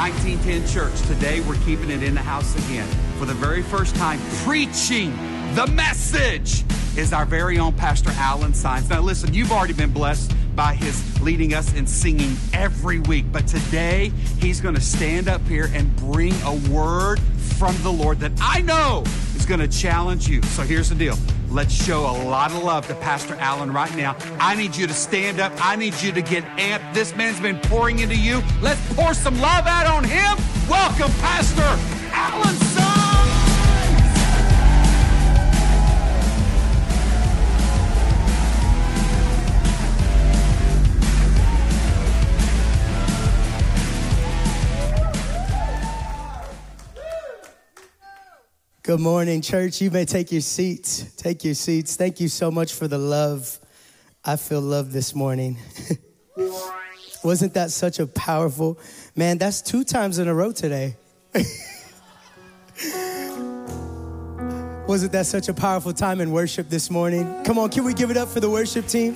1910 Church. Today we're keeping it in the house again. For the very first time, preaching the message is our very own Pastor Alan Sines. Now, listen, you've already been blessed by his leading us in singing every week, but today he's going to stand up here and bring a word from the Lord that I know is going to challenge you. So here's the deal. Let's show a lot of love to Pastor Allen right now. I need you to stand up. I need you to get amped. This man's been pouring into you. Let's pour some love out on him. Welcome, Pastor Allen Good morning, church. You may take your seats. Take your seats. Thank you so much for the love. I feel love this morning. Wasn't that such a powerful man? That's two times in a row today. Wasn't that such a powerful time in worship this morning? Come on, can we give it up for the worship team?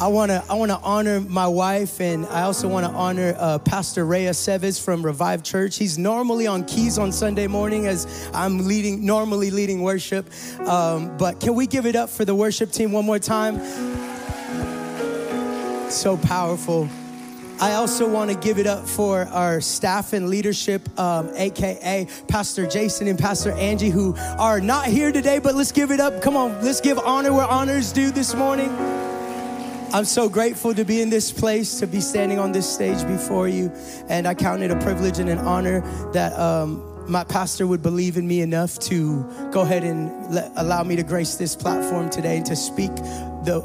I want to I want to honor my wife, and I also want to honor uh, Pastor Rhea Seves from Revive Church. He's normally on keys on Sunday morning as I'm leading, normally leading worship. Um, but can we give it up for the worship team one more time? So powerful. I also want to give it up for our staff and leadership, um, AKA Pastor Jason and Pastor Angie, who are not here today, but let's give it up. Come on, let's give honor where honors due this morning. I'm so grateful to be in this place, to be standing on this stage before you. And I count it a privilege and an honor that um, my pastor would believe in me enough to go ahead and let, allow me to grace this platform today and to speak the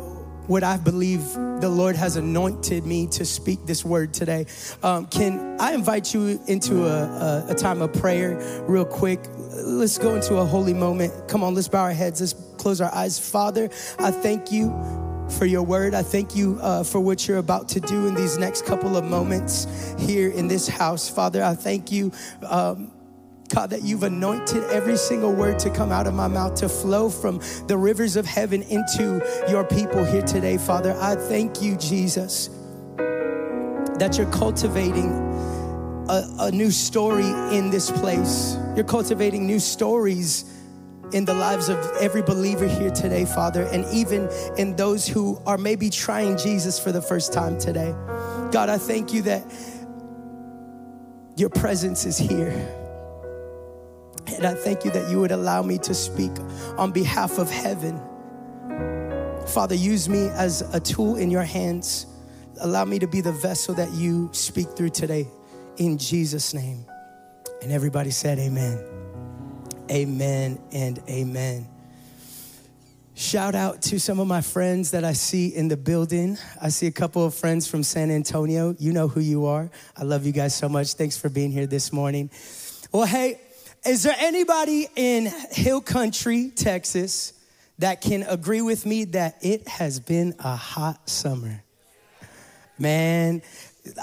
what I believe the Lord has anointed me to speak this word today. Um, can I invite you into a, a, a time of prayer real quick? Let's go into a holy moment. Come on, let's bow our heads. Let's close our eyes. Father, I thank you for your word. I thank you uh, for what you're about to do in these next couple of moments here in this house. Father, I thank you. Um, God, that you've anointed every single word to come out of my mouth to flow from the rivers of heaven into your people here today, Father. I thank you, Jesus, that you're cultivating a, a new story in this place. You're cultivating new stories in the lives of every believer here today, Father, and even in those who are maybe trying Jesus for the first time today. God, I thank you that your presence is here. And I thank you that you would allow me to speak on behalf of heaven. Father, use me as a tool in your hands. Allow me to be the vessel that you speak through today. In Jesus' name. And everybody said, Amen. Amen and amen. Shout out to some of my friends that I see in the building. I see a couple of friends from San Antonio. You know who you are. I love you guys so much. Thanks for being here this morning. Well, hey, is there anybody in Hill Country, Texas, that can agree with me that it has been a hot summer? Man,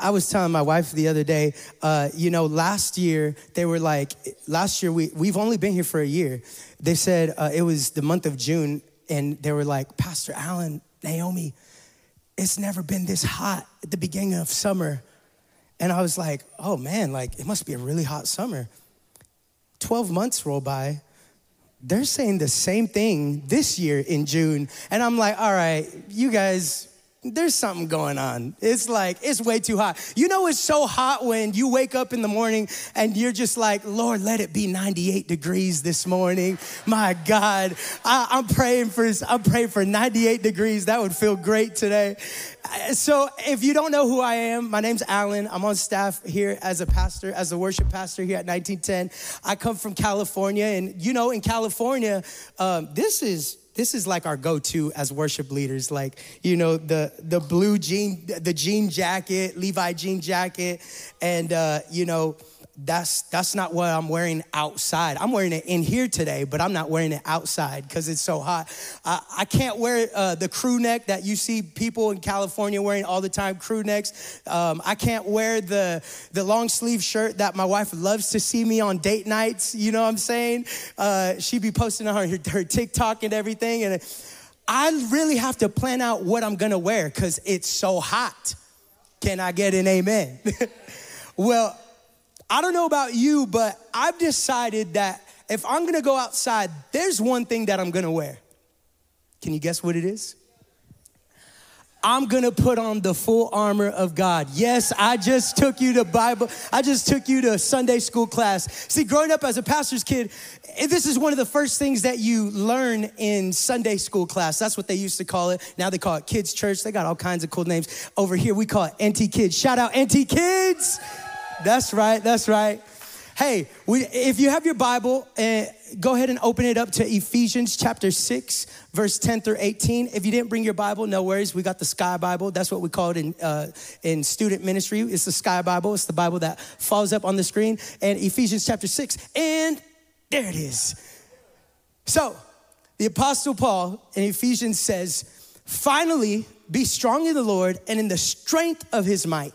I was telling my wife the other day, uh, you know, last year they were like, last year we we've only been here for a year. They said uh, it was the month of June, and they were like, Pastor Allen, Naomi, it's never been this hot at the beginning of summer, and I was like, oh man, like it must be a really hot summer. Twelve months roll by. They're saying the same thing this year in June, and I'm like, all right, you guys there's something going on. It's like, it's way too hot. You know, it's so hot when you wake up in the morning and you're just like, Lord, let it be 98 degrees this morning. My God, I, am praying for, I'm praying for 98 degrees. That would feel great today. So if you don't know who I am, my name's Alan. I'm on staff here as a pastor, as a worship pastor here at 1910. I come from California and you know, in California, um, this is, this is like our go-to as worship leaders. Like you know the the blue jean the jean jacket levi jean jacket and uh, you know that's that's not what I'm wearing outside. I'm wearing it in here today, but I'm not wearing it outside because it's so hot. I, I can't wear uh, the crew neck that you see people in California wearing all the time. Crew necks. Um, I can't wear the the long sleeve shirt that my wife loves to see me on date nights. You know what I'm saying? Uh, she be posting on her, her TikTok and everything, and I really have to plan out what I'm gonna wear because it's so hot. Can I get an amen? well, I don't know about you, but I've decided that if I'm gonna go outside, there's one thing that I'm gonna wear. Can you guess what it is? I'm gonna put on the full armor of God. Yes, I just took you to Bible, I just took you to Sunday school class. See, growing up as a pastor's kid, eh, this is one of the first things that you learn in Sunday school class. That's what they used to call it. Now they call it kids' church. They got all kinds of cool names. Over here, we call it NT Kids. Shout out NT Kids. That's right, that's right. Hey, we, if you have your Bible, uh, go ahead and open it up to Ephesians chapter 6, verse 10 through 18. If you didn't bring your Bible, no worries. We got the Sky Bible. That's what we call it in, uh, in student ministry. It's the Sky Bible. It's the Bible that falls up on the screen. And Ephesians chapter 6. And there it is. So, the Apostle Paul in Ephesians says, Finally, be strong in the Lord and in the strength of his might.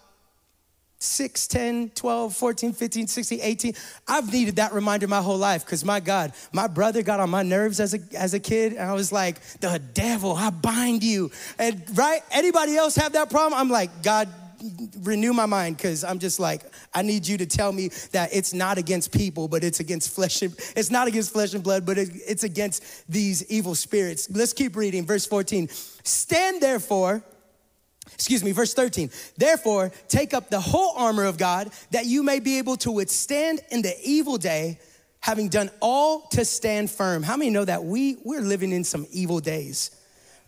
6, 10, 12, 14, 15, 16, 18. I've needed that reminder my whole life because my God, my brother got on my nerves as a, as a kid. And I was like, the devil, I bind you. And right? Anybody else have that problem? I'm like, God, renew my mind because I'm just like, I need you to tell me that it's not against people, but it's against flesh. And, it's not against flesh and blood, but it, it's against these evil spirits. Let's keep reading. Verse 14. Stand therefore excuse me, verse 13. Therefore, take up the whole armor of God that you may be able to withstand in the evil day, having done all to stand firm. How many know that we, we're living in some evil days?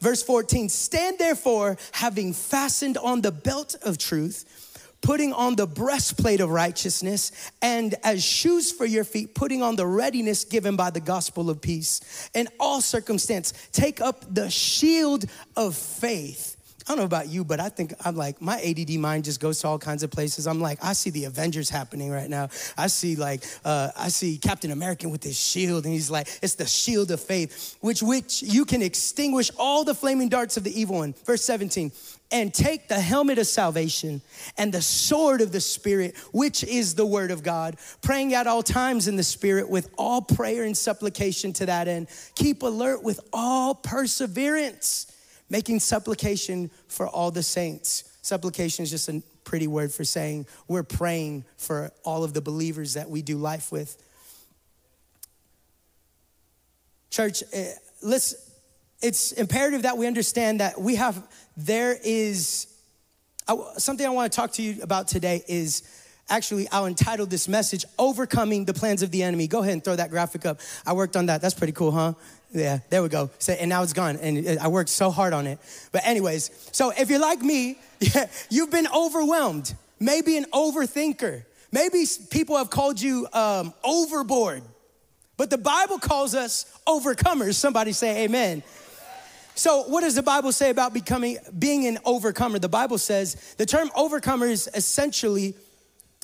Verse 14, stand therefore, having fastened on the belt of truth, putting on the breastplate of righteousness, and as shoes for your feet, putting on the readiness given by the gospel of peace. In all circumstance, take up the shield of faith I don't know about you, but I think I'm like, my ADD mind just goes to all kinds of places. I'm like, I see the Avengers happening right now. I see like, uh, I see Captain American with his shield, and he's like, it's the shield of faith, which which you can extinguish all the flaming darts of the evil one. Verse 17, and take the helmet of salvation and the sword of the Spirit, which is the word of God, praying at all times in the Spirit with all prayer and supplication to that end. Keep alert with all perseverance making supplication for all the saints. Supplication is just a pretty word for saying we're praying for all of the believers that we do life with. Church, eh, let's, it's imperative that we understand that we have, there is, something I want to talk to you about today is actually, I'll entitle this message, Overcoming the Plans of the Enemy. Go ahead and throw that graphic up. I worked on that. That's pretty cool, huh? Yeah, there we go. And now it's gone. And I worked so hard on it. But, anyways, so if you're like me, yeah, you've been overwhelmed, maybe an overthinker. Maybe people have called you um, overboard. But the Bible calls us overcomers. Somebody say amen. So, what does the Bible say about becoming being an overcomer? The Bible says the term overcomer is essentially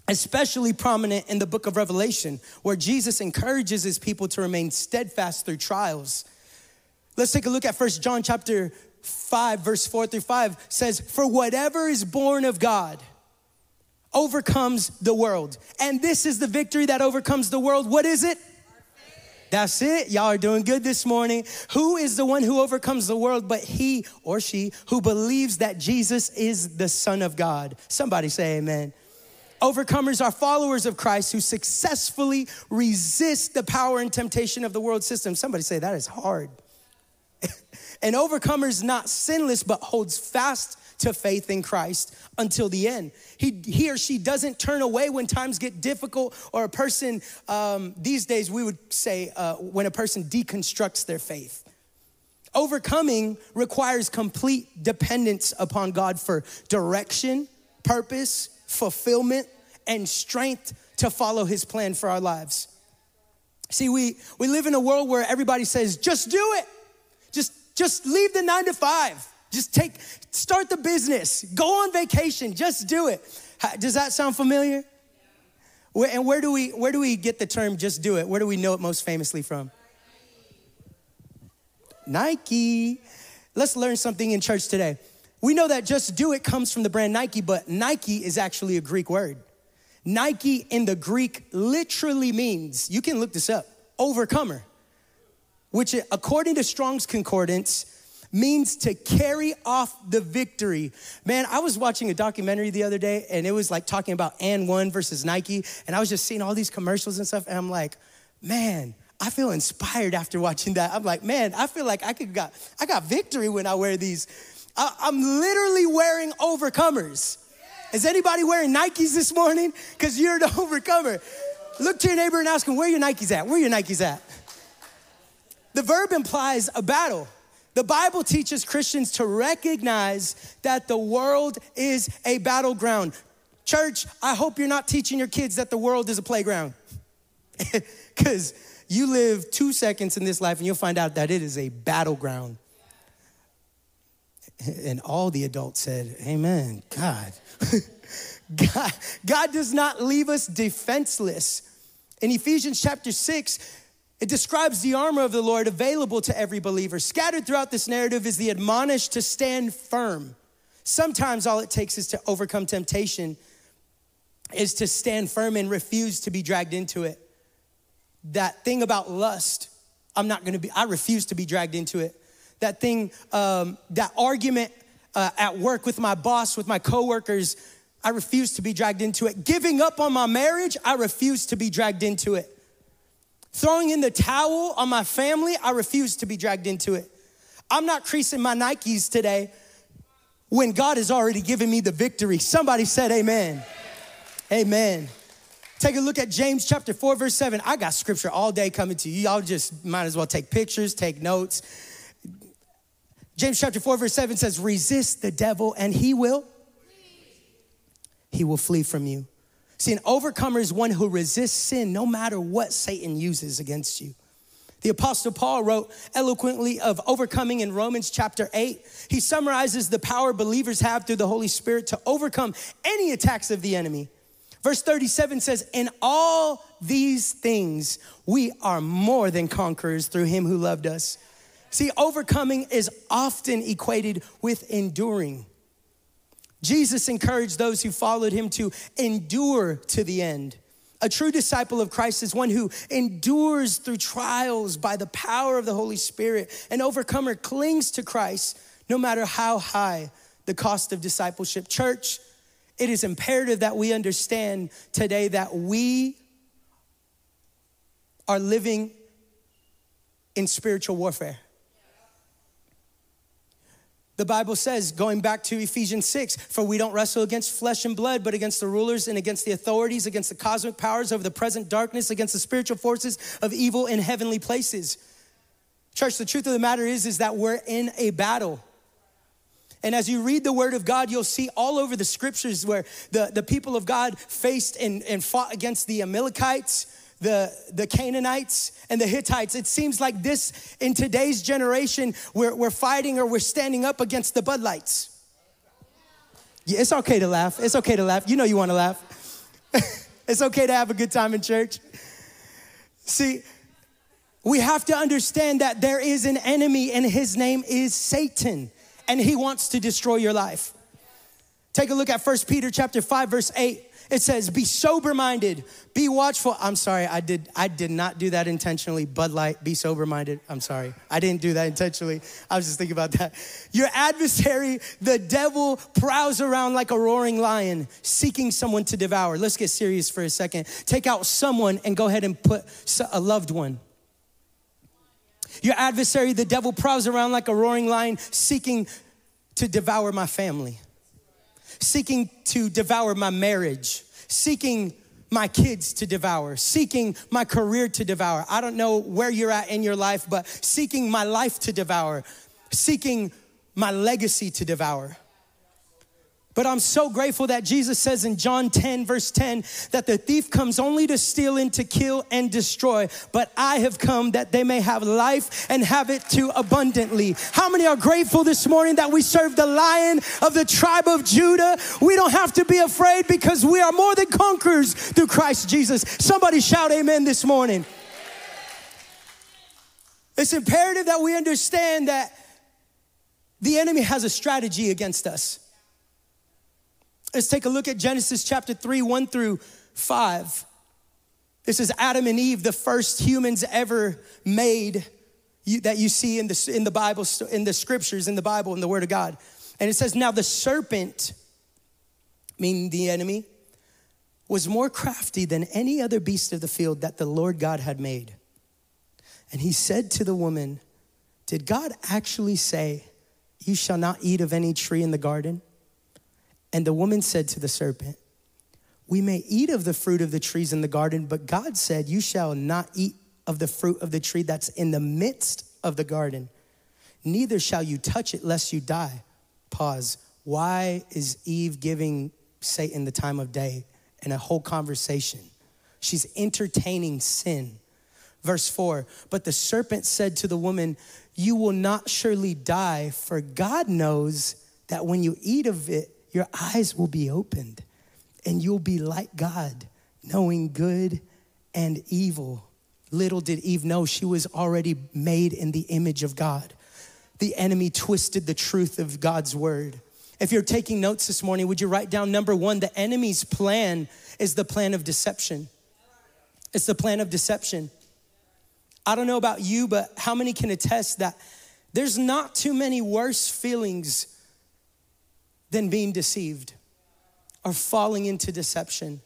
especially prominent in the book of Revelation, where Jesus encourages his people to remain steadfast through trials. Let's take a look at First John chapter 5, verse 4 through 5 says, For whatever is born of God overcomes the world. And this is the victory that overcomes the world. What is it? That's it. Y'all are doing good this morning. Who is the one who overcomes the world but he or she who believes that Jesus is the Son of God? Somebody say amen. Overcomers are followers of Christ who successfully resist the power and temptation of the world system. Somebody say that is hard. An overcomer is not sinless, but holds fast to faith in Christ until the end. He, he or she doesn't turn away when times get difficult, or a person, um, these days we would say, uh, when a person deconstructs their faith. Overcoming requires complete dependence upon God for direction, purpose, fulfillment, and strength to follow his plan for our lives. See, we, we live in a world where everybody says, just do it. Just, just leave the nine to five. Just take, start the business, go on vacation, just do it. Does that sound familiar? And where do we where do we get the term just do it? Where do we know it most famously from? Nike. Let's learn something in church today. We know that just do it comes from the brand Nike, but Nike is actually a Greek word. Nike in the Greek literally means, you can look this up, overcomer, which according to Strong's Concordance, means to carry off the victory. Man, I was watching a documentary the other day and it was like talking about AND1 versus Nike. And I was just seeing all these commercials and stuff. And I'm like, man, I feel inspired after watching that. I'm like, man, I feel like I could got I got victory when I wear these. I, I'm literally wearing overcomers. Is anybody wearing Nikes this morning? Because you're the overcomer. Look to your neighbor and ask him, where your Nikes at? Where your Nikes at? The verb implies a battle. The Bible teaches Christians to recognize that the world is a battleground. Church, I hope you're not teaching your kids that the world is a playground. Because you live two seconds in this life and you'll find out that it is a battleground. And all the adults said, Amen. God. God, God does not leave us defenseless. In Ephesians chapter 6, it describes the armor of the Lord available to every believer. Scattered throughout this narrative is the admonished to stand firm. Sometimes all it takes is to overcome temptation, is to stand firm and refuse to be dragged into it. That thing about lust, I'm not gonna be, I refuse to be dragged into it. That thing, um, that argument uh, at work with my boss, with my coworkers, I refuse to be dragged into it. Giving up on my marriage, I refuse to be dragged into it. Throwing in the towel on my family, I refuse to be dragged into it. I'm not creasing my Nikes today when God has already given me the victory. Somebody said, Amen. Amen. Take a look at James chapter 4, verse 7. I got scripture all day coming to you. Y'all just might as well take pictures, take notes. James chapter 4, verse 7 says, Resist the devil and he will. He will flee from you. See, an overcomer is one who resists sin no matter what Satan uses against you. The Apostle Paul wrote eloquently of overcoming in Romans chapter 8. He summarizes the power believers have through the Holy Spirit to overcome any attacks of the enemy. Verse 37 says, In all these things, we are more than conquerors through him who loved us. See, overcoming is often equated with enduring. Jesus encouraged those who followed him to endure to the end. A true disciple of Christ is one who endures through trials by the power of the Holy Spirit. An overcomer clings to Christ no matter how high the cost of discipleship. Church, it is imperative that we understand today that we are living in spiritual warfare. The Bible says, going back to Ephesians 6, for we don't wrestle against flesh and blood, but against the rulers and against the authorities, against the cosmic powers over the present darkness, against the spiritual forces of evil in heavenly places. Church, the truth of the matter is, is that we're in a battle. And as you read the word of God, you'll see all over the scriptures where the, the people of God faced and, and fought against the Amalekites, the, the Canaanites and the Hittites. It seems like this in today's generation, we're, we're fighting or we're standing up against the Bud Lights. Yeah, it's okay to laugh. It's okay to laugh. You know you want to laugh. it's okay to have a good time in church. See, we have to understand that there is an enemy and his name is Satan and he wants to destroy your life. Take a look at First Peter chapter 5 verse 8. It says, be sober minded, be watchful. I'm sorry, I did, I did not do that intentionally. Bud Light, be sober minded. I'm sorry, I didn't do that intentionally. I was just thinking about that. Your adversary, the devil, prowls around like a roaring lion, seeking someone to devour. Let's get serious for a second. Take out someone and go ahead and put a loved one. Your adversary, the devil, prowls around like a roaring lion, seeking to devour my family seeking to devour my marriage, seeking my kids to devour, seeking my career to devour. I don't know where you're at in your life, but seeking my life to devour, seeking my legacy to devour. But I'm so grateful that Jesus says in John 10, verse 10, that the thief comes only to steal and to kill and destroy. But I have come that they may have life and have it too abundantly. How many are grateful this morning that we serve the lion of the tribe of Judah? We don't have to be afraid because we are more than conquerors through Christ Jesus. Somebody shout amen this morning. It's imperative that we understand that the enemy has a strategy against us. Let's take a look at Genesis chapter 3, 1 through 5. This is Adam and Eve, the first humans ever made you, that you see in the, in the Bible, in the scriptures, in the Bible, in the Word of God. And it says, Now the serpent, meaning the enemy, was more crafty than any other beast of the field that the Lord God had made. And he said to the woman, Did God actually say, You shall not eat of any tree in the garden? And the woman said to the serpent, We may eat of the fruit of the trees in the garden, but God said, You shall not eat of the fruit of the tree that's in the midst of the garden. Neither shall you touch it lest you die. Pause. Why is Eve giving Satan the time of day in a whole conversation? She's entertaining sin. Verse 4 But the serpent said to the woman, You will not surely die, for God knows that when you eat of it, your eyes will be opened and you'll be like God, knowing good and evil. Little did Eve know she was already made in the image of God. The enemy twisted the truth of God's word. If you're taking notes this morning, would you write down number one? The enemy's plan is the plan of deception. It's the plan of deception. I don't know about you, but how many can attest that there's not too many worse feelings than being deceived or falling into deception?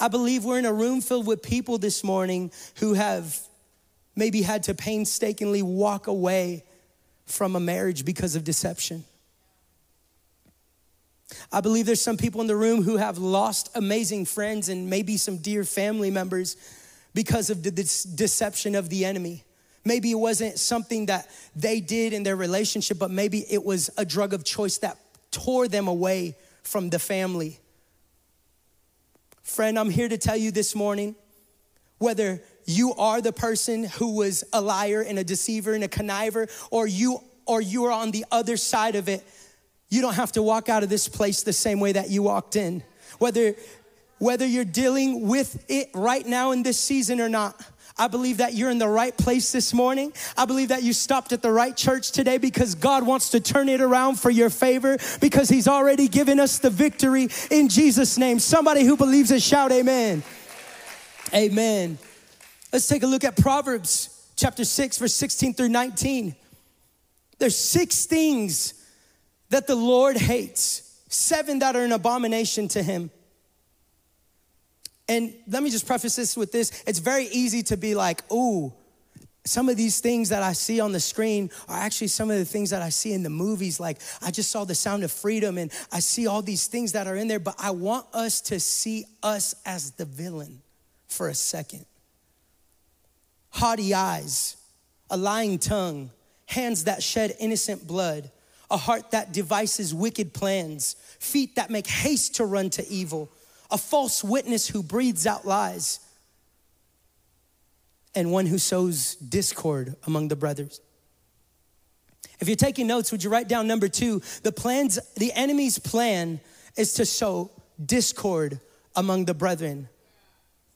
I believe we're in a room filled with people this morning who have maybe had to painstakingly walk away from a marriage because of deception. I believe there's some people in the room who have lost amazing friends and maybe some dear family members because of the deception of the enemy. Maybe it wasn't something that they did in their relationship, but maybe it was a drug of choice that tore them away from the family. Friend, I'm here to tell you this morning whether you are the person who was a liar and a deceiver and a conniver or you or you're on the other side of it you don't have to walk out of this place the same way that you walked in whether whether you're dealing with it right now in this season or not I believe that you're in the right place this morning. I believe that you stopped at the right church today because God wants to turn it around for your favor because He's already given us the victory in Jesus' name. Somebody who believes it, shout amen. Amen. Let's take a look at Proverbs chapter 6, verse 16 through 19. There's six things that the Lord hates, seven that are an abomination to Him. And let me just preface this with this it's very easy to be like, ooh, some of these things that I see on the screen are actually some of the things that I see in the movies. Like, I just saw The Sound of Freedom and I see all these things that are in there, but I want us to see us as the villain for a second. Haughty eyes, a lying tongue, hands that shed innocent blood, a heart that devises wicked plans, feet that make haste to run to evil a false witness who breathes out lies, and one who sows discord among the brothers. If you're taking notes, would you write down number two? The plans, the enemy's plan is to sow discord among the brethren.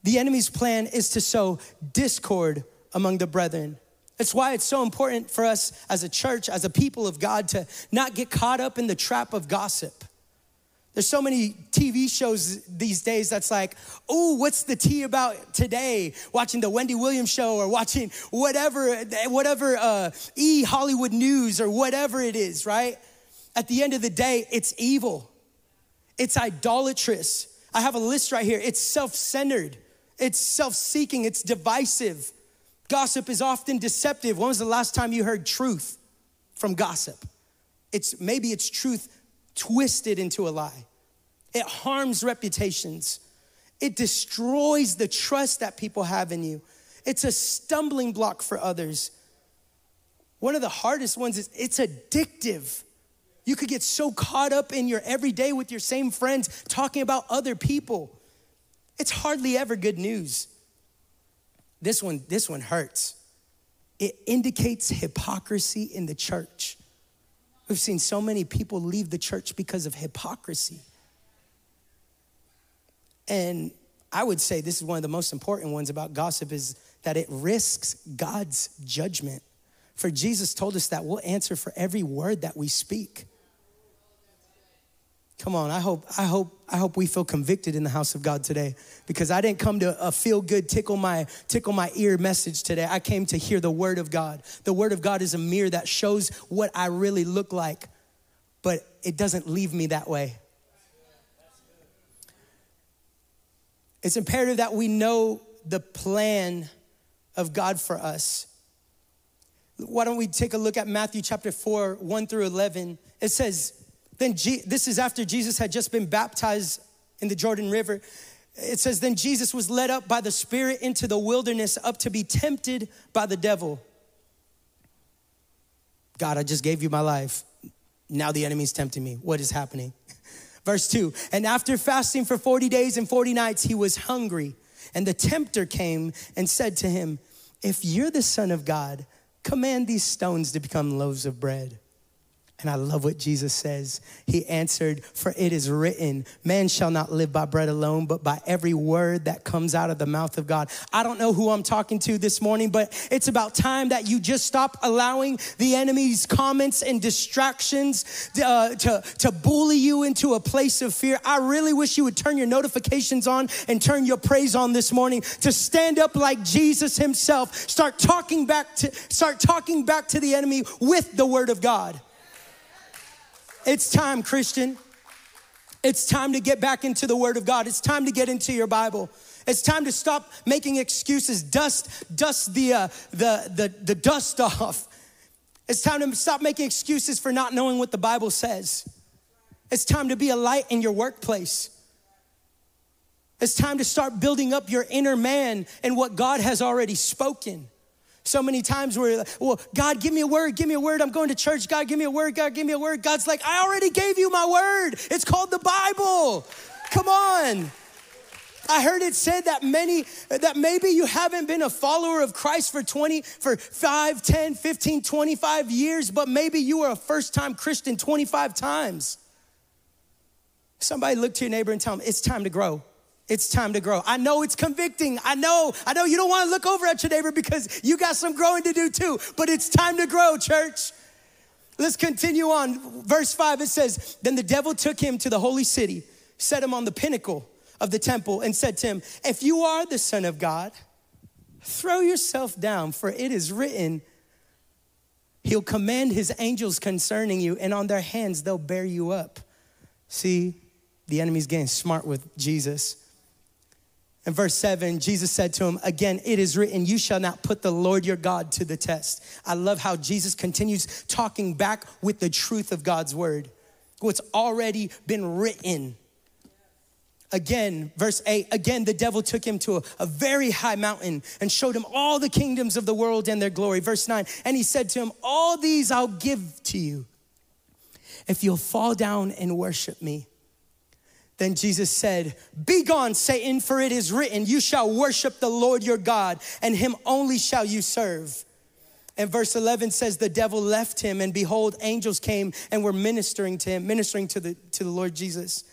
The enemy's plan is to sow discord among the brethren. That's why it's so important for us as a church, as a people of God, to not get caught up in the trap of gossip. There's so many TV shows these days that's like, oh, what's the tea about today? Watching the Wendy Williams show or watching whatever, whatever uh, E Hollywood News or whatever it is, right? At the end of the day, it's evil. It's idolatrous. I have a list right here. It's self centered, it's self seeking, it's divisive. Gossip is often deceptive. When was the last time you heard truth from gossip? It's maybe it's truth twisted into a lie. It harms reputations. It destroys the trust that people have in you. It's a stumbling block for others. One of the hardest ones is it's addictive. You could get so caught up in your everyday with your same friends talking about other people. It's hardly ever good news. This one, this one hurts. It indicates hypocrisy in the church. We've seen so many people leave the church because of hypocrisy. And I would say this is one of the most important ones about gossip is that it risks God's judgment. For Jesus told us that we'll answer for every word that we speak. Come on, I hope, I hope, I hope we feel convicted in the house of God today because I didn't come to a feel good, tickle my, tickle my ear message today. I came to hear the word of God. The word of God is a mirror that shows what I really look like, but it doesn't leave me that way. It's imperative that we know the plan of God for us. Why don't we take a look at Matthew chapter 4, 1 through 11? It says, then this is after Jesus had just been baptized in the Jordan River. It says, Then Jesus was led up by the Spirit into the wilderness up to be tempted by the devil. God, I just gave you my life. Now the enemy's tempting me. What is happening? Verse 2 And after fasting for 40 days and 40 nights, he was hungry. And the tempter came and said to him, If you're the Son of God, command these stones to become loaves of bread. And I love what Jesus says. He answered, For it is written, man shall not live by bread alone, but by every word that comes out of the mouth of God. I don't know who I'm talking to this morning, but it's about time that you just stop allowing the enemy's comments and distractions uh, to, to bully you into a place of fear. I really wish you would turn your notifications on and turn your praise on this morning to stand up like Jesus himself. Start talking back to, start talking back to the enemy with the word of God. It's time, Christian. It's time to get back into the Word of God. It's time to get into your Bible. It's time to stop making excuses, dust, dust the, uh, the, the, the dust off. It's time to stop making excuses for not knowing what the Bible says. It's time to be a light in your workplace. It's time to start building up your inner man and what God has already spoken. So many times we're like, well, God, give me a word, give me a word. I'm going to church. God, give me a word. God, give me a word. God's like, I already gave you my word. It's called the Bible. Come on. I heard it said that many, that maybe you haven't been a follower of Christ for 20, for 5, 10, 15, 25 years, but maybe you were a first time Christian 25 times. Somebody look to your neighbor and tell them, it's time to grow. It's time to grow. I know it's convicting. I know, I know you don't want to look over at your neighbor because you got some growing to do too, but it's time to grow, church. Let's continue on. Verse 5 it says, Then the devil took him to the holy city, set him on the pinnacle of the temple, and said to him, If you are the Son of God, throw yourself down, for it is written, He'll command His angels concerning you, and on their hands they'll bear you up. See, the enemy's getting smart with Jesus. In verse 7, Jesus said to him, Again, it is written, You shall not put the Lord your God to the test. I love how Jesus continues talking back with the truth of God's word, what's already been written. Again, verse 8, again, the devil took him to a, a, very high mountain and showed him all the kingdoms of the world and their glory. Verse 9, and he said to him, All these I'll give to you if you'll fall down and worship me. Then Jesus said, Be gone, Satan, for it is written, You shall worship the Lord your God, and him only shall you serve. And verse 11 says, The devil left him, and behold, angels came and were ministering to him, ministering to the, to the Lord Jesus.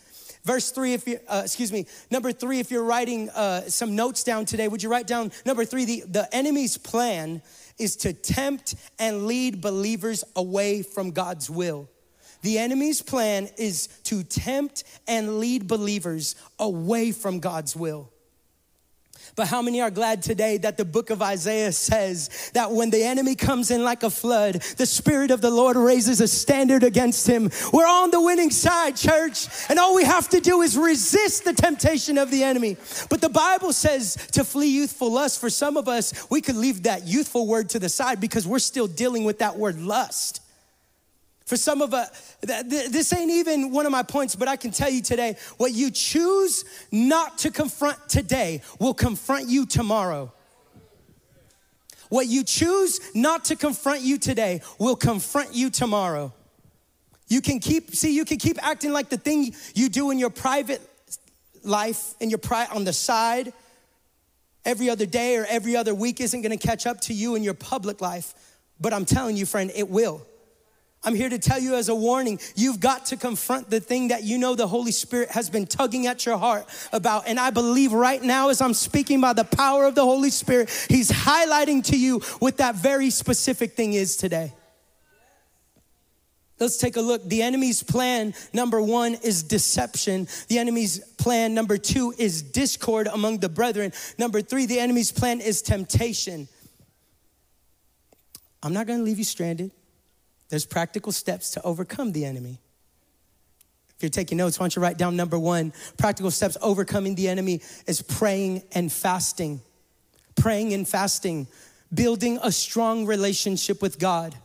Verse three, if you, uh, excuse me, number three, if you're writing uh, some notes down today, would you write down number three? The, the enemy's plan is to tempt and lead believers away from God's will. The enemy's plan is to tempt and lead believers away from God's will. But how many are glad today that the book of Isaiah says that when the enemy comes in like a flood, the Spirit of the Lord raises a standard against him? We're on the winning side, church, and all we have to do is resist the temptation of the enemy. But the Bible says to flee youthful lust. For some of us, we could leave that youthful word to the side because we're still dealing with that word lust. For some of uh, us, this ain't even one of my points, but I can tell you today what you choose not to confront today will confront you tomorrow. What you choose not to confront you today will confront you tomorrow. You can keep, see, you can keep acting like the thing you do in your private life, in your pri- on the side, every other day or every other week isn't gonna catch up to you in your public life. But I'm telling you, friend, it will. I'm here to tell you as a warning, you've got to confront the thing that you know the Holy Spirit has been tugging at your heart about. And I believe right now, as I'm speaking by the power of the Holy Spirit, He's highlighting to you what that very specific thing is today. Let's take a look. The enemy's plan, number one, is deception. The enemy's plan, number two, is discord among the brethren. Number three, the enemy's plan is temptation. I'm not gonna leave you stranded. There's practical steps to overcome the enemy. If you're taking notes, why don't you write down number one? Practical steps overcoming the enemy is praying and fasting. Praying and fasting, building a strong relationship with God.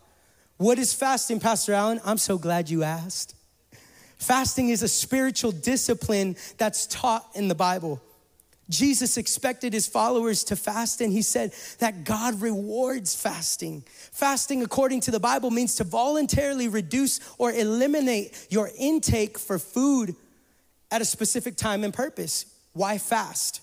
What is fasting, Pastor Allen? I'm so glad you asked. Fasting is a spiritual discipline that's taught in the Bible. Jesus expected his followers to fast, and he said that God rewards fasting. Fasting, according to the Bible, means to voluntarily reduce or eliminate your intake for food at a specific time and purpose. Why fast?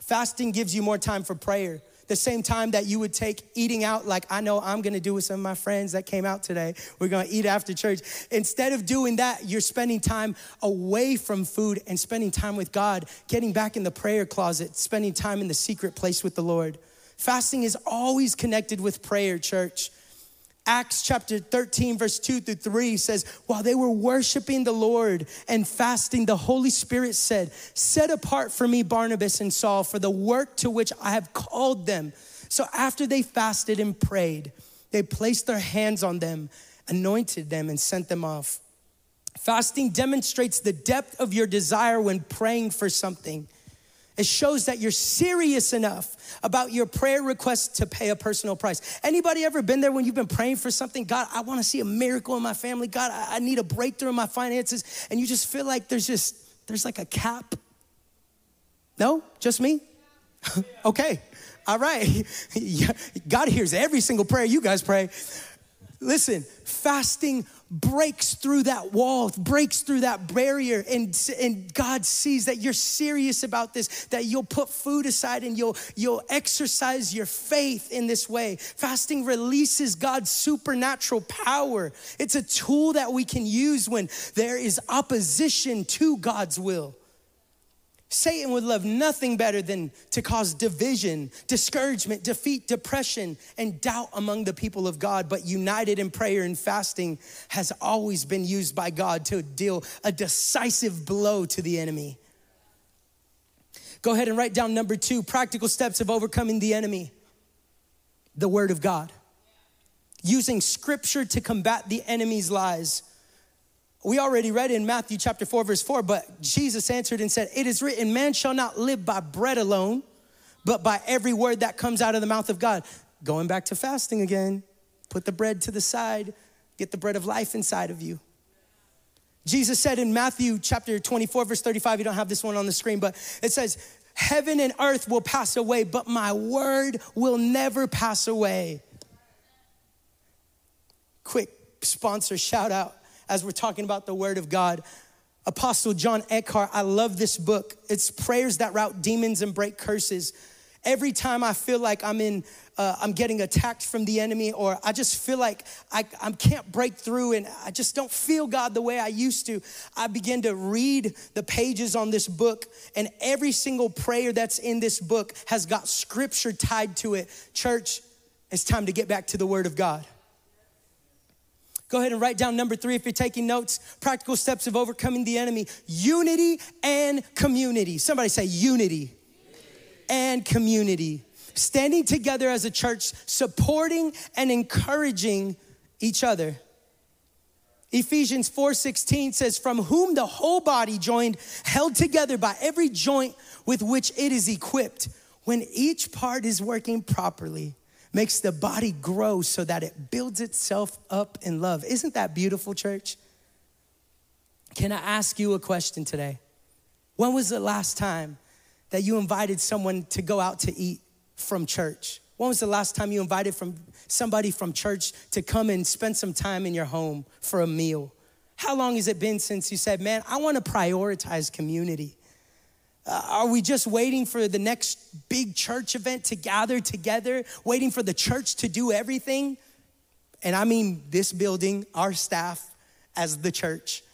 Fasting gives you more time for prayer the same time that you would take eating out, like I know I'm gonna do with some of my friends that came out today. We're gonna eat after church. Instead of doing that, you're spending time away from food and spending time with God, getting back in the prayer closet, spending time in the secret place with the Lord. Fasting is always connected with prayer, church. Acts chapter 13, verse 2 through 3 says, While they were worshiping the Lord and fasting, the Holy Spirit said, Set apart for me Barnabas and Saul for the work to which I have called them. So after they fasted and prayed, they placed their hands on them, anointed them, and sent them off. Fasting demonstrates the depth of your desire when praying for something. It shows that you're serious enough about your prayer request to pay a personal price. Anybody ever been there when you've been praying for something? God, I want to see a miracle in my family. God, I need a breakthrough in my finances. And you just feel like there's just, there's like a cap. No? Just me? okay. All right. God hears every single prayer you guys pray. Listen, fasting breaks through that wall, breaks through that barrier, and, and God sees that you're serious about this, that you'll put food aside and you'll, you'll exercise your faith in this way. Fasting releases God's supernatural power. It's a tool that we can use when there is opposition to God's will. Satan would love nothing better than to cause division, discouragement, defeat, depression, and doubt among the people of God. But united in prayer and fasting has always been used by God to deal a decisive blow to the enemy. Go ahead and write down number two practical steps of overcoming the enemy the Word of God. Using scripture to combat the enemy's lies. We already read in Matthew chapter 4, verse 4, but Jesus answered and said, It is written, man shall not live by bread alone, but by every word that comes out of the mouth of God. Going back to fasting again, put the bread to the side, get the bread of life inside of you. Jesus said in Matthew chapter 24, verse 35, you don't have this one on the screen, but it says, Heaven and earth will pass away, but my word will never pass away. Quick sponsor shout out as we're talking about the Word of God. Apostle John Eckhardt, I love this book. It's prayers that rout demons and break curses. Every time I feel like I'm in, uh, I'm getting attacked from the enemy, or I just feel like I, I can't break through and I just don't feel God the way I used to, I begin to read the pages on this book, and every single prayer that's in this book has got scripture tied to it. Church, it's time to get back to the Word of God. Go ahead and write down number three if you're taking notes. Practical steps of overcoming the enemy unity and community. Somebody say unity, unity. and community. Standing together as a church, supporting and encouraging each other. Ephesians 4:16 says from whom the whole body joined held together by every joint with which it is equipped when each part is working properly makes the body grow so that it builds itself up in love. Isn't that beautiful, church? Can I ask you a question today? When was the last time that you invited someone to go out to eat from church? When was the last time you invited from somebody from church to come and spend some time in your home for a meal? How long has it been since you said, "Man, I want to prioritize community"? Uh, are we just waiting for the next big church event to gather together, waiting for the church to do everything? and I mean this building, our staff as the church?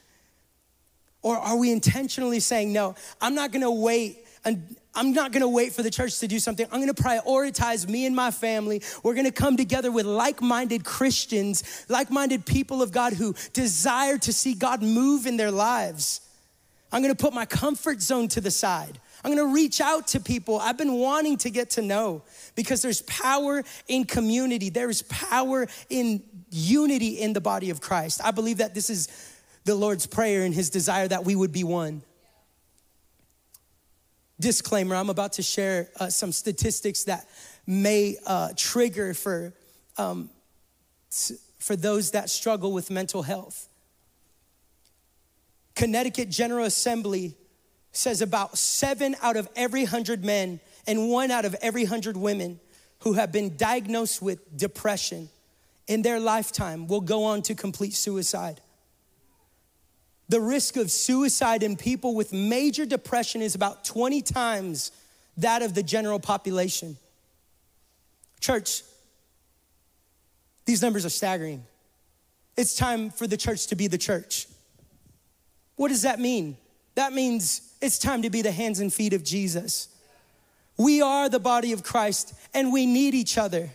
Or are we intentionally saying, no, I'm not gonna wait and I'm not gonna wait for the church to do something. I'm gonna prioritize me and my family. We're gonna come together with like minded Christians, like minded people of God who desire to see God move in their lives. I'm gonna put my comfort zone to the side. I'm gonna reach out to people I've been wanting to get to know because there's power in community, there's power in unity in the body of Christ. I believe that this is the Lord's prayer and his desire that we would be one disclaimer i'm about to share uh, some statistics that may uh, trigger for um, for those that struggle with mental health connecticut general assembly says about seven out of every hundred men and one out of every hundred women who have been diagnosed with depression in their lifetime will go on to complete suicide the risk of suicide in people with major depression is about 20 times that of the general population. Church, these numbers are staggering. It's time for the church to be the church. What does that mean? That means it's time to be the hands and feet of Jesus. We are the body of Christ and we need each other.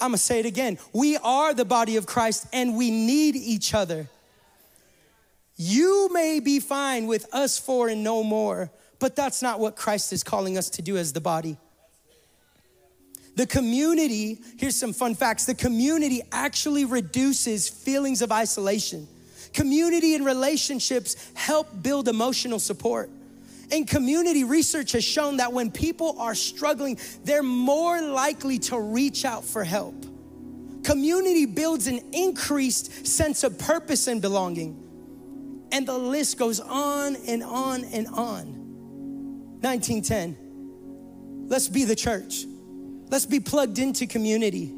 I'm gonna say it again. We are the body of Christ and we need each other. You may be fine with us four and no more, but that's not what Christ is calling us to do as the body. The community, here's some fun facts the community actually reduces feelings of isolation. Community and relationships help build emotional support. And community research has shown that when people are struggling, they're more likely to reach out for help. Community builds an increased sense of purpose and belonging. And the list goes on and on and on. 1910. Let's be the church. Let's be plugged into community.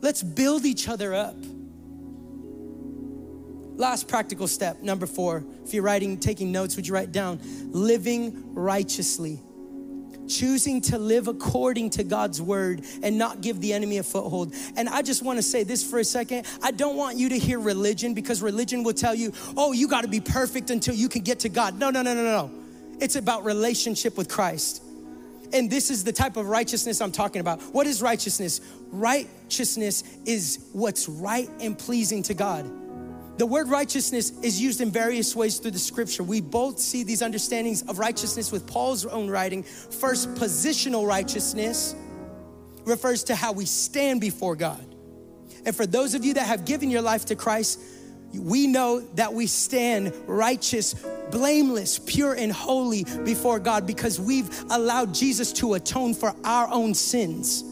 Let's build each other up. Last practical step, number four. If you're writing, taking notes, would you write down living righteously? choosing to live according to God's word and not give the enemy a foothold. And I just want to say this for a second. I don't want you to hear religion because religion will tell you, oh, you got to be perfect until you can get to God. No, no, no, no, no. It's about relationship with Christ. And this is the type of righteousness I'm talking about. What is righteousness? Righteousness is what's right and pleasing to God. The word righteousness is used in various ways through the scripture. We both see these understandings of righteousness with Paul's own writing. First, positional righteousness refers to how we stand before God. And for those of you that have given your life to Christ, we know that we stand righteous, blameless, pure, and holy before God because we've allowed Jesus to atone for our own sins.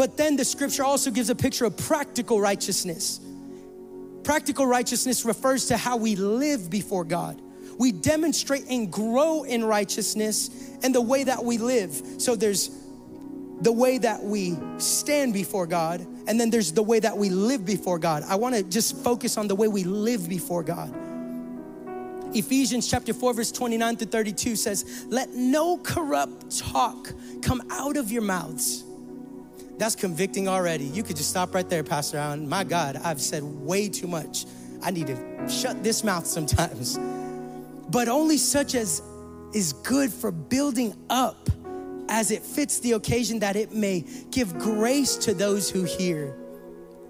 But then the scripture also gives a picture of practical righteousness. Practical righteousness refers to how we live before God. We demonstrate and grow in righteousness and the way that we live. So there's the way that we stand before God, and then there's the way that we live before God. I want to just focus on the way we live before God. Ephesians chapter 4, verse 29 to 32 says, Let no corrupt talk come out of your mouths that's convicting already. You could just stop right there, Pastor Allen. My God, I've said way too much. I need to shut this mouth sometimes. But only such as is good for building up as it fits the occasion that it may give grace to those who hear.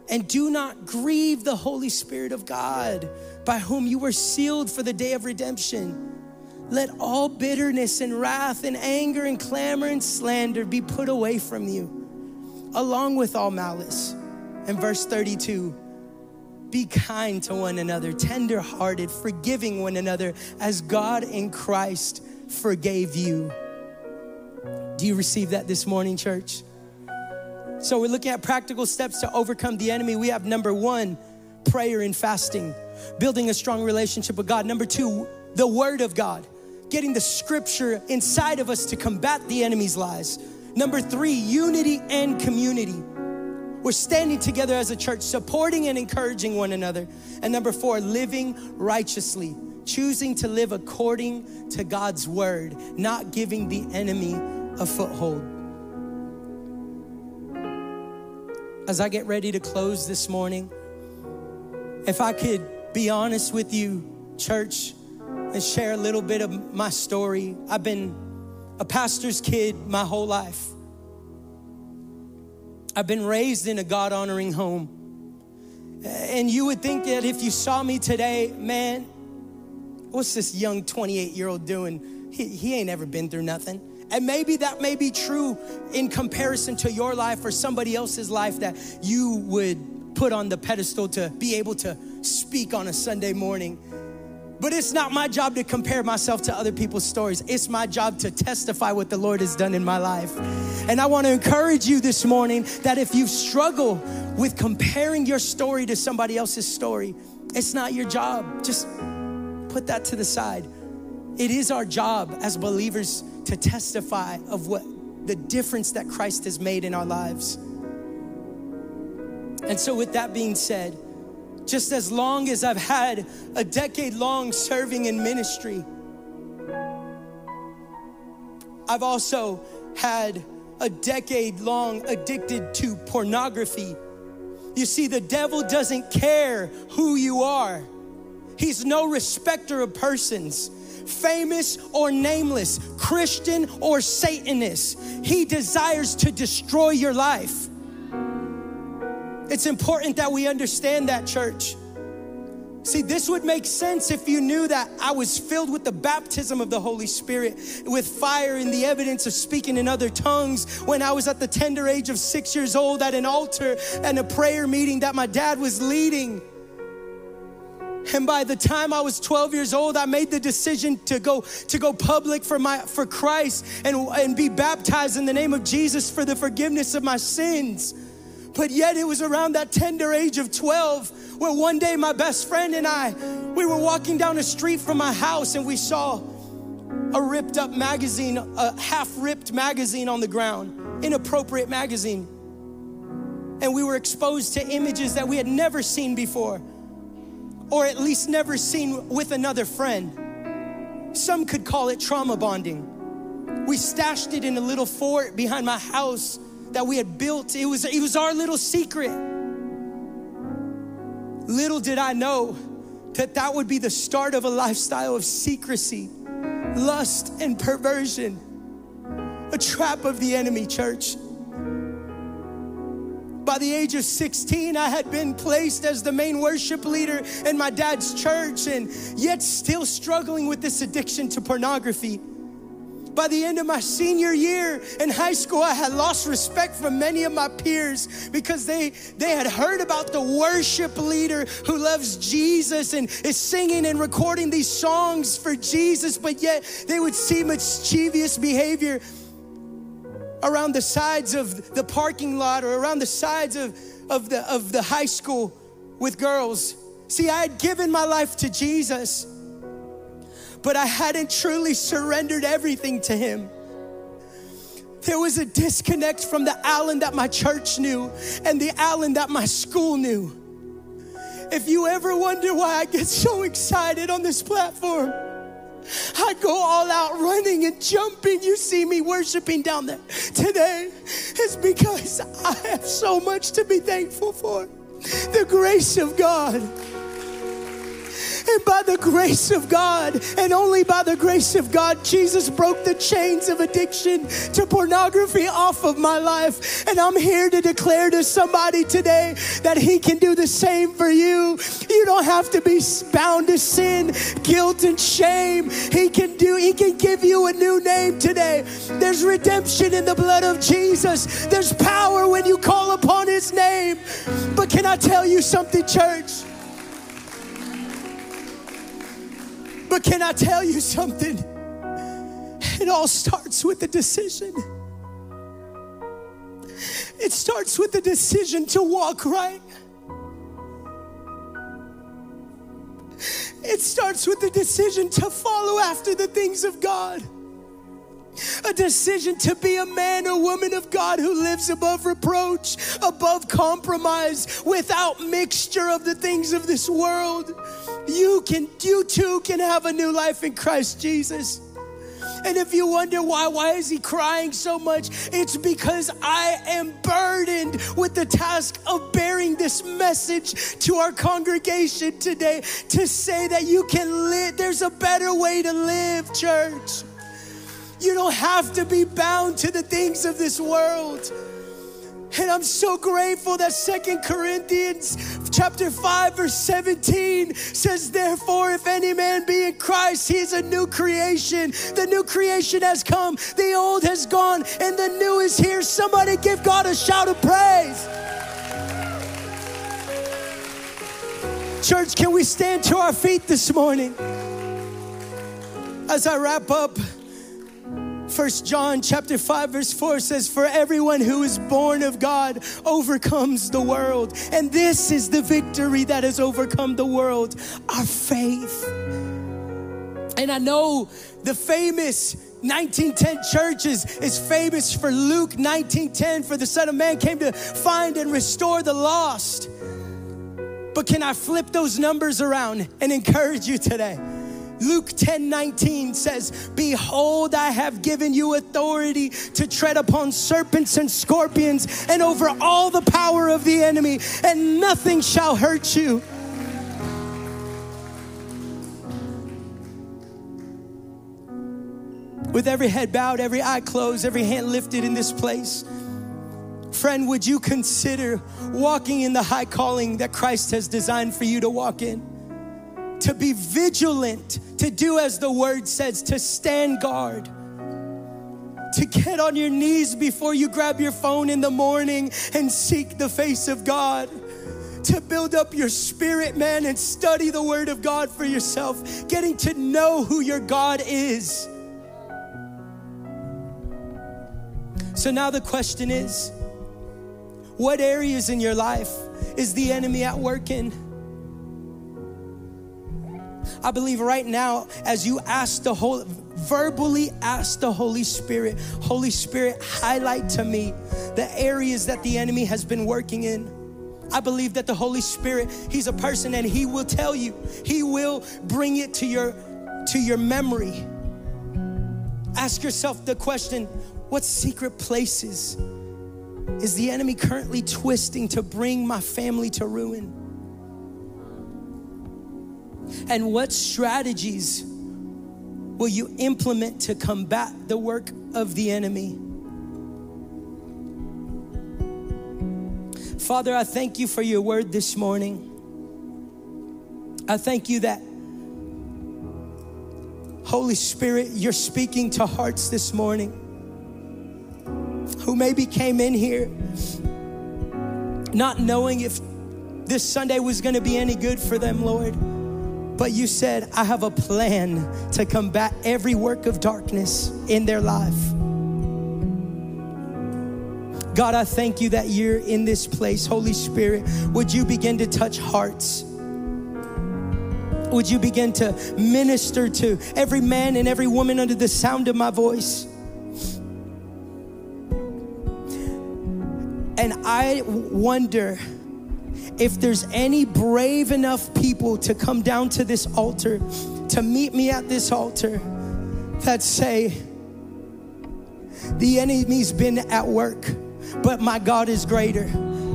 And do not grieve the Holy Spirit of God, by whom you were sealed for the day of redemption. Let all bitterness and wrath and anger and clamor and slander be put away from you along with all malice. And verse 32 be kind to one another, tender hearted, forgiving one another as God in Christ forgave you. Do you receive that this morning, church? So, we're looking at practical steps to overcome the enemy. We have number one, prayer and fasting, building a strong relationship with God. Number two, the Word of God, getting the scripture inside of us to combat the enemy's lies. Number three, unity and community. We're standing together as a church, supporting and encouraging one another. And number four, living righteously, choosing to live according to God's word, not giving the enemy a foothold. as I get ready to close this morning, if I could be honest with you, church, and share a little bit of my story. I've been a pastor's kid my whole life. I've been raised in a God honoring home. And you would think that if you saw me today, man, what's this young 28 year old doing? He, he ain't ever been through nothing. And maybe that may be true in comparison to your life or somebody else's life that you would put on the pedestal to be able to speak on a Sunday morning. But it's not my job to compare myself to other people's stories. It's my job to testify what the Lord has done in my life. And I want to encourage you this morning that if you struggle with comparing your story to somebody else's story, it's not your job. Just put that to the side. It is our job as believers to testify of what the difference that Christ has made in our lives. And so, with that being said, just as long as I've had a decade long serving in ministry, I've also had a decade long addicted to pornography. You see, the devil doesn't care who you are, he's no respecter of persons famous or nameless, Christian or Satanist. He desires to destroy your life. It's important that we understand that, church. See, this would make sense if you knew that I was filled with the baptism of the Holy Spirit, with fire and the evidence of speaking in other tongues when I was at the tender age of six years old at an altar and a prayer meeting that my dad was leading. And by the time I was 12 years old, I made the decision to go to go public for my for Christ and, and be baptized in the name of Jesus for the forgiveness of my sins. But yet it was around that tender age of 12 where one day my best friend and I we were walking down a street from my house and we saw a ripped up magazine, a half ripped magazine on the ground, inappropriate magazine. And we were exposed to images that we had never seen before or at least never seen with another friend. Some could call it trauma bonding. We stashed it in a little fort behind my house that we had built. It was, it was our little secret. Little did I know that that would be the start of a lifestyle of secrecy, lust, and perversion. A trap of the enemy, church. By the age of 16, I had been placed as the main worship leader in my dad's church, and yet still struggling with this addiction to pornography. By the end of my senior year in high school, I had lost respect from many of my peers because they, they had heard about the worship leader who loves Jesus and is singing and recording these songs for Jesus, but yet they would see mischievous behavior around the sides of the parking lot or around the sides of, of, the, of the high school with girls. See, I had given my life to Jesus, but I hadn't truly surrendered everything to Him. There was a disconnect from the Alan that my church knew and the Alan that my school knew. If you ever wonder why I get so excited on this platform, I go all out running and jumping. You see me worshiping down there today. It's because I have so much to be thankful for. The grace of God. And by the grace of God, and only by the grace of God, Jesus broke the chains of addiction to pornography off of my life. And I'm here to declare to somebody today that He can do the same for you. You don't have to be bound to sin, guilt, and shame. He can do, He can give you a new name today. There's redemption in the blood of Jesus, there's power when you call upon His name. But can I tell you something, church? But can I tell you something? It all starts with a decision. It starts with the decision to walk right. It starts with the decision to follow after the things of God a decision to be a man or woman of God who lives above reproach, above compromise, without mixture of the things of this world. You can, you too can have a new life in Christ Jesus. And if you wonder why, why is he crying so much? It's because I am burdened with the task of bearing this message to our congregation today to say that you can live, there's a better way to live, church. You don't have to be bound to the things of this world. And I'm so grateful that Second Corinthians chapter 5 verse 17 says therefore if any man be in Christ he is a new creation. The new creation has come, the old has gone and the new is here. Somebody give God a shout of praise. Church, can we stand to our feet this morning? As I wrap up First John chapter 5 verse 4 says for everyone who is born of God overcomes the world and this is the victory that has overcome the world our faith. And I know the famous 1910 churches is famous for Luke 1910 for the son of man came to find and restore the lost. But can I flip those numbers around and encourage you today Luke 10 19 says, Behold, I have given you authority to tread upon serpents and scorpions and over all the power of the enemy, and nothing shall hurt you. With every head bowed, every eye closed, every hand lifted in this place, friend, would you consider walking in the high calling that Christ has designed for you to walk in? To be vigilant, to do as the word says, to stand guard, to get on your knees before you grab your phone in the morning and seek the face of God, to build up your spirit, man, and study the word of God for yourself, getting to know who your God is. So now the question is what areas in your life is the enemy at work in? I believe right now, as you ask the Holy, verbally ask the Holy Spirit, Holy Spirit, highlight to me the areas that the enemy has been working in. I believe that the Holy Spirit, He's a person and He will tell you, He will bring it to your to your memory. Ask yourself the question, what secret places is the enemy currently twisting to bring my family to ruin? And what strategies will you implement to combat the work of the enemy? Father, I thank you for your word this morning. I thank you that, Holy Spirit, you're speaking to hearts this morning who maybe came in here not knowing if this Sunday was going to be any good for them, Lord. But you said, I have a plan to combat every work of darkness in their life. God, I thank you that you're in this place. Holy Spirit, would you begin to touch hearts? Would you begin to minister to every man and every woman under the sound of my voice? And I wonder if there's any brave enough people to come down to this altar, to meet me at this altar, that say, the enemy's been at work, but my God is greater.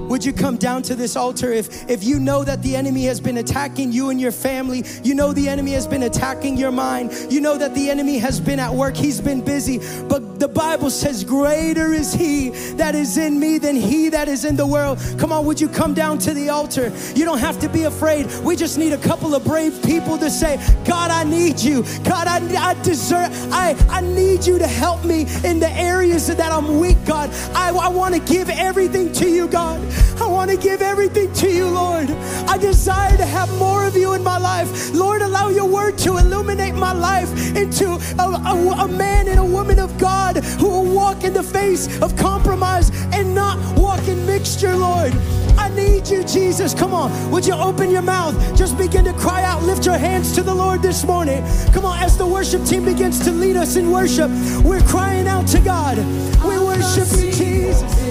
Would you come down to this altar if, if you know that the enemy has been attacking you and your family? You know the enemy has been attacking your mind. You know that the enemy has been at work. He's been busy. But the Bible says, Greater is he that is in me than he that is in the world. Come on, would you come down to the altar? You don't have to be afraid. We just need a couple of brave people to say, God, I need you. God, I, I deserve, I, I need you to help me in the areas that I'm weak, God. I, I want to give everything to you, God. I want to give everything to you, Lord. I desire to have more of you in my life. Lord, allow your word to illuminate my life into a, a, a man and a woman of God who will walk in the face of compromise and not walk in mixture, Lord. I need you, Jesus. Come on. Would you open your mouth? Just begin to cry out. Lift your hands to the Lord this morning. Come on, as the worship team begins to lead us in worship, we're crying out to God. We worship you, Jesus.